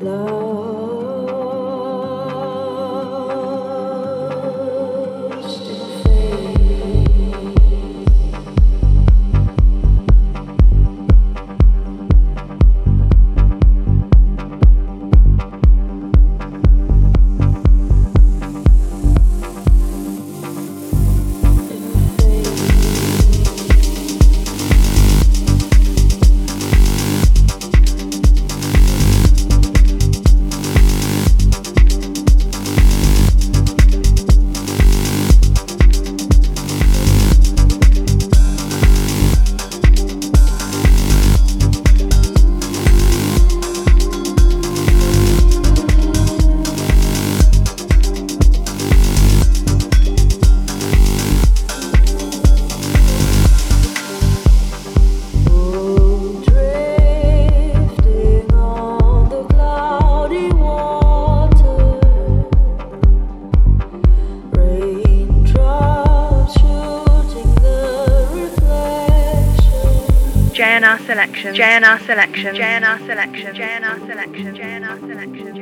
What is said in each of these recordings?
love. JNR selection, JNR selection, JNR selection, JNR selection, JNR selection, JNR selection,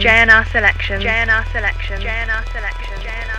selection, JNR selection, JNR selection, JNR selection, JNR selection,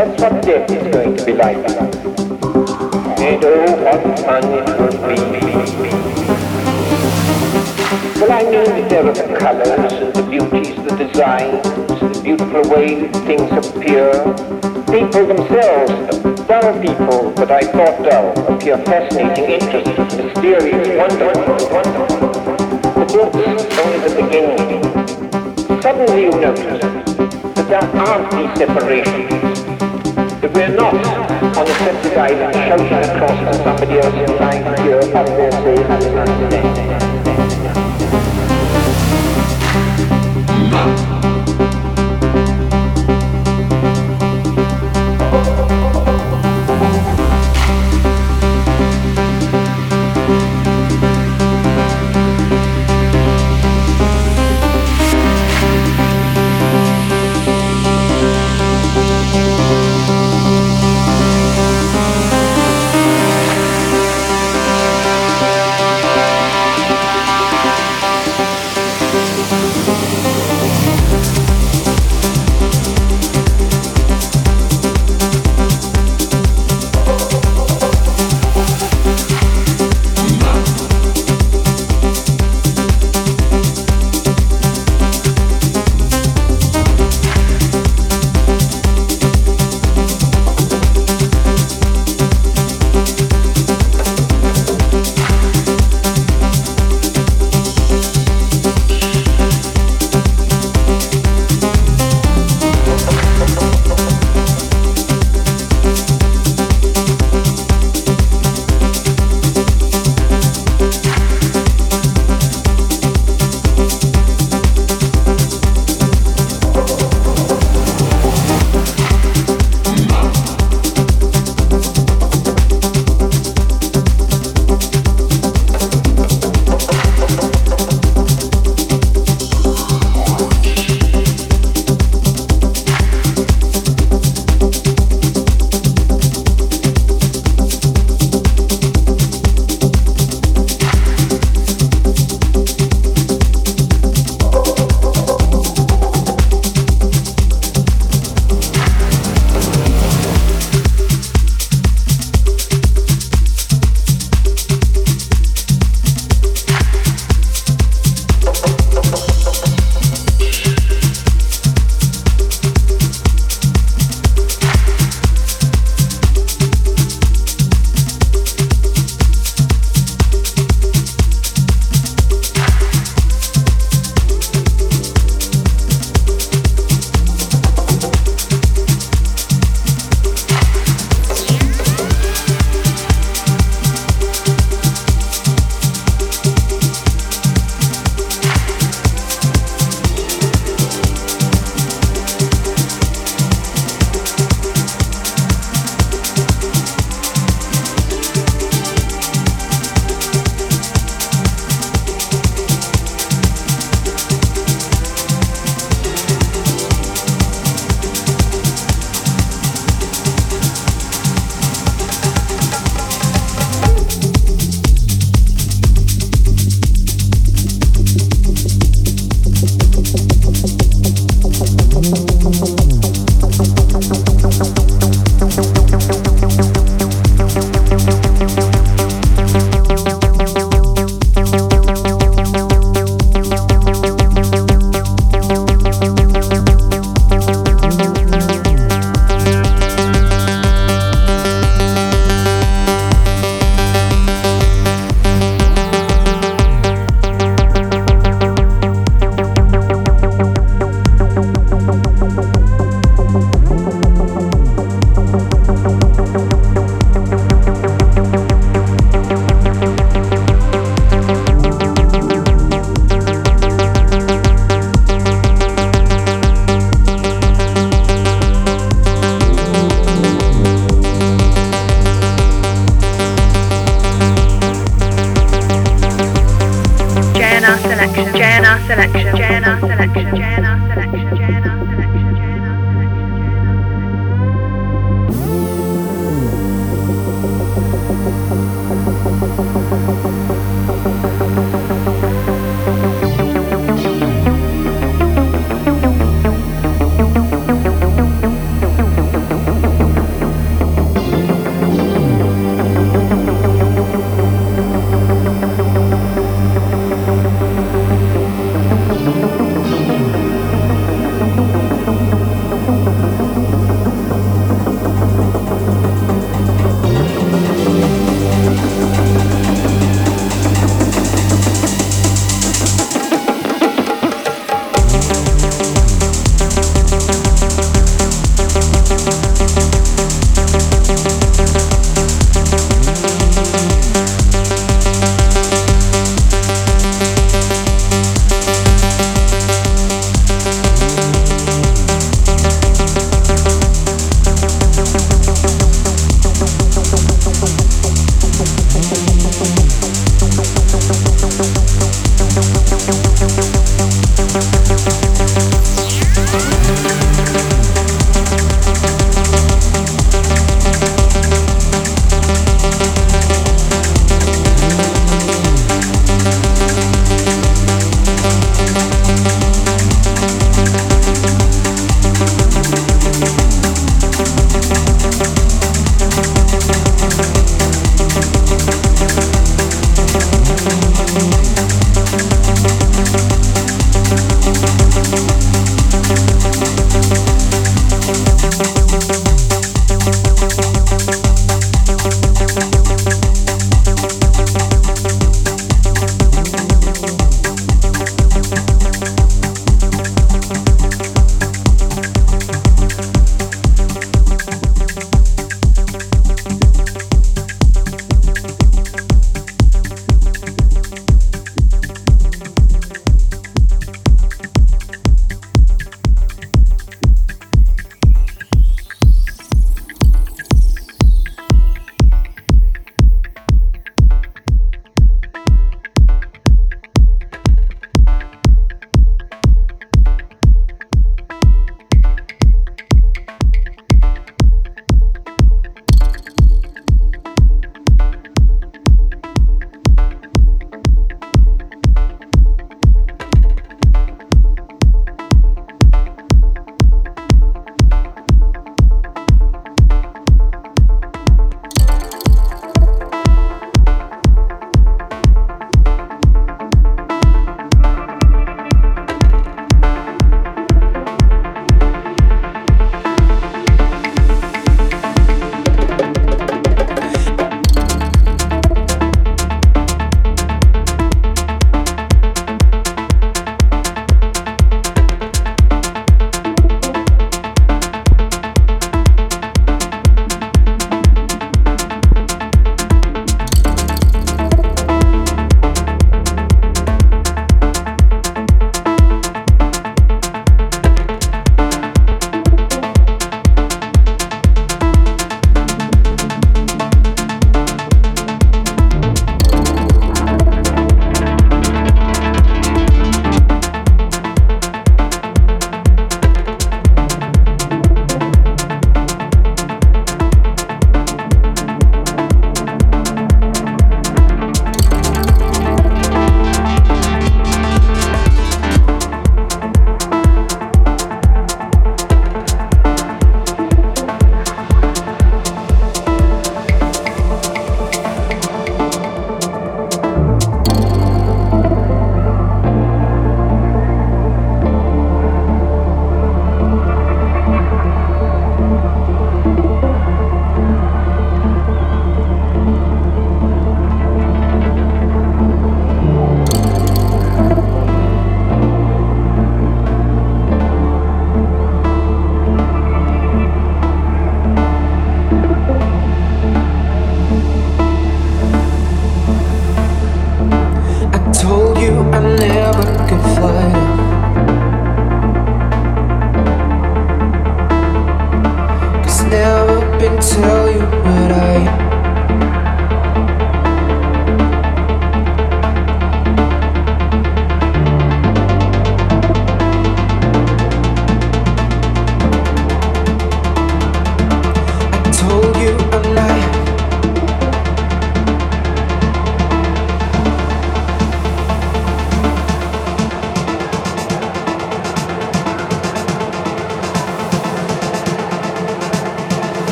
that's what death is going to be like. And oh, what fun it would be. Well, I mean that there are the colors and the beauties, the designs, the beautiful way things appear. People themselves, dull people that I thought dull, appear fascinating, interesting, mysterious, wonderful, wonderful. That's only the beginning. Suddenly you notice that there aren't these separations. We're not. On a separate island shouting across from somebody else's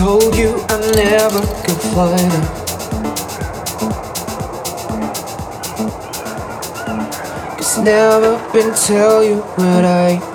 told you I never could fly them. It's never been tell you what I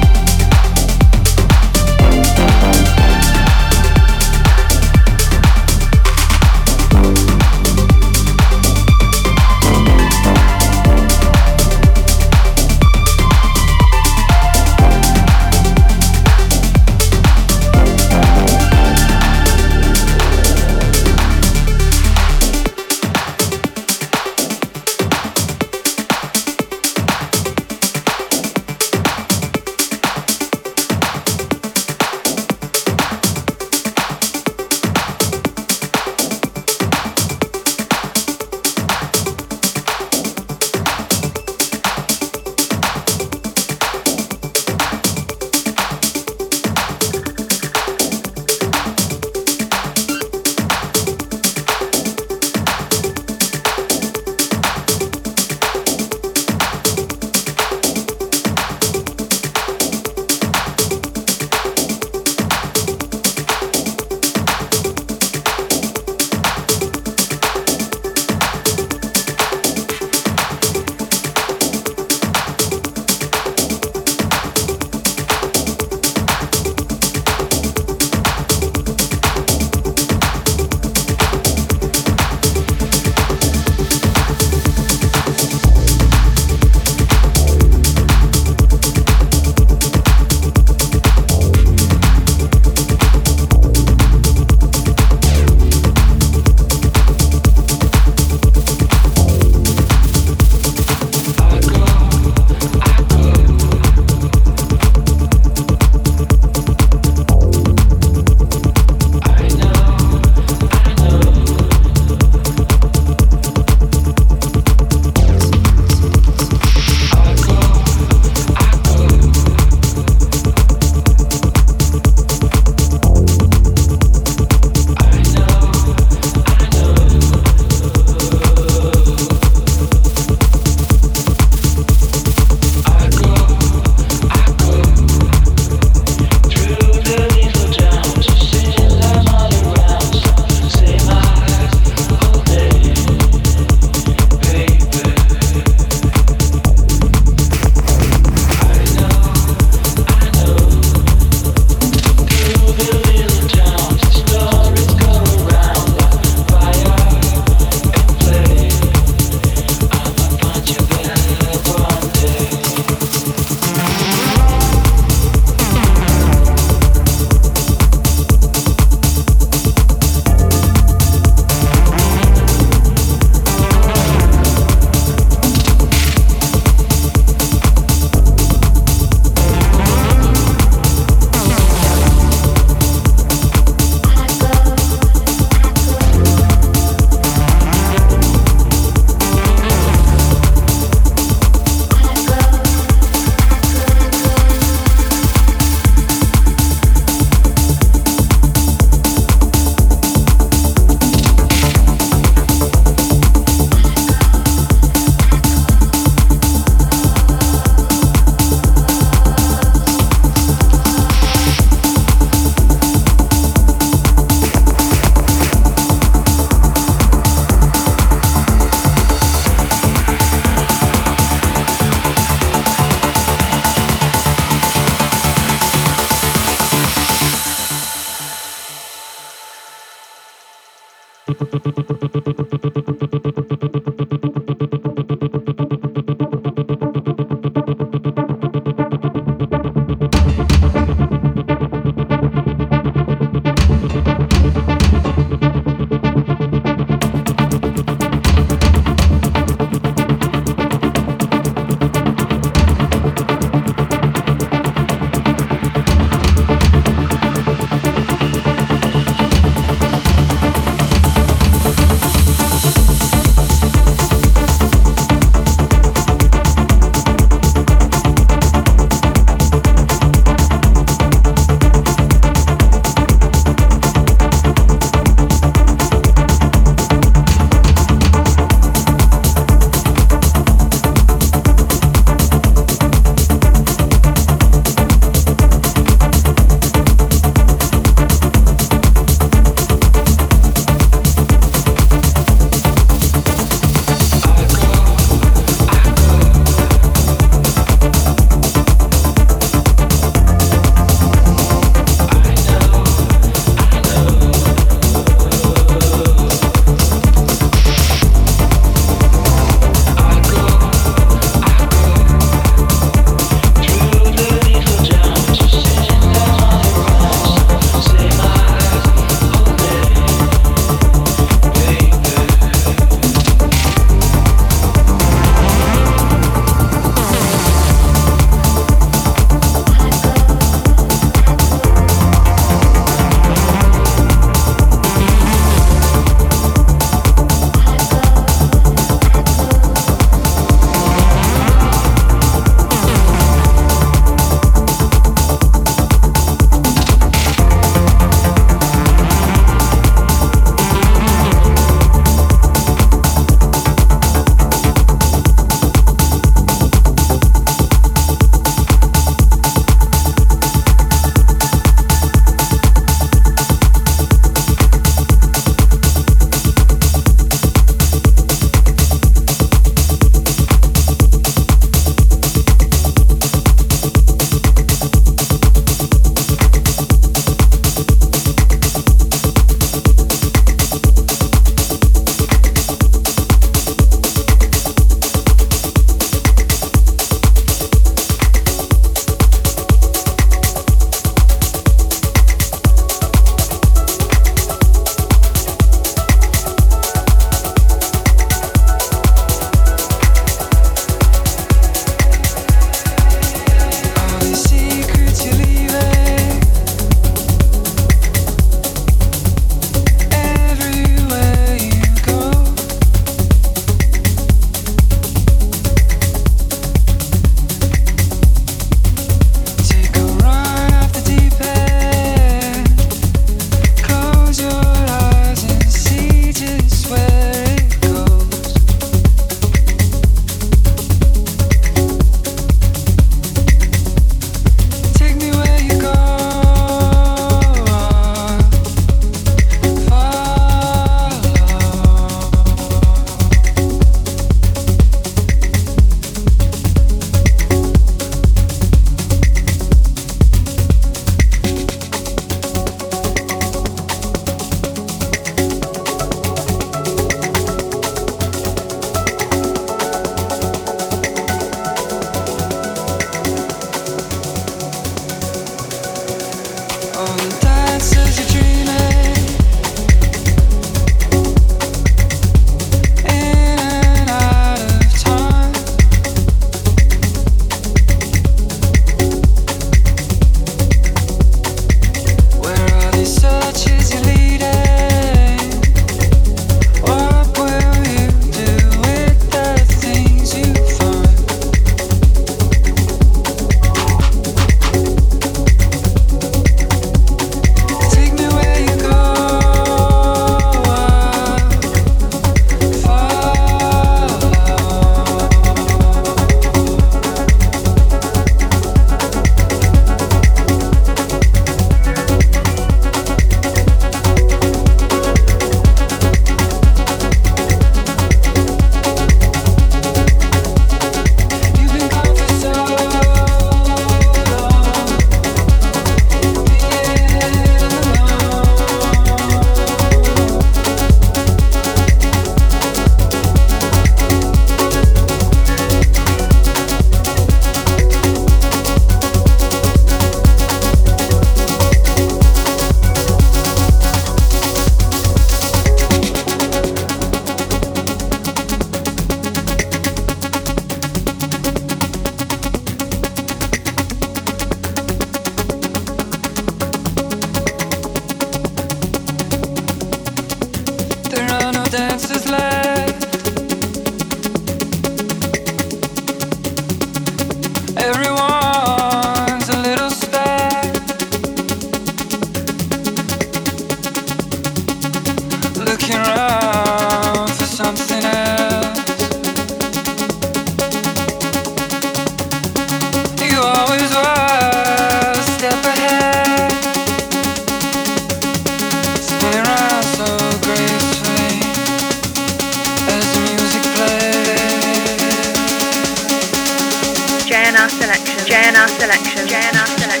JNR selection, JNR selection, JNR selection.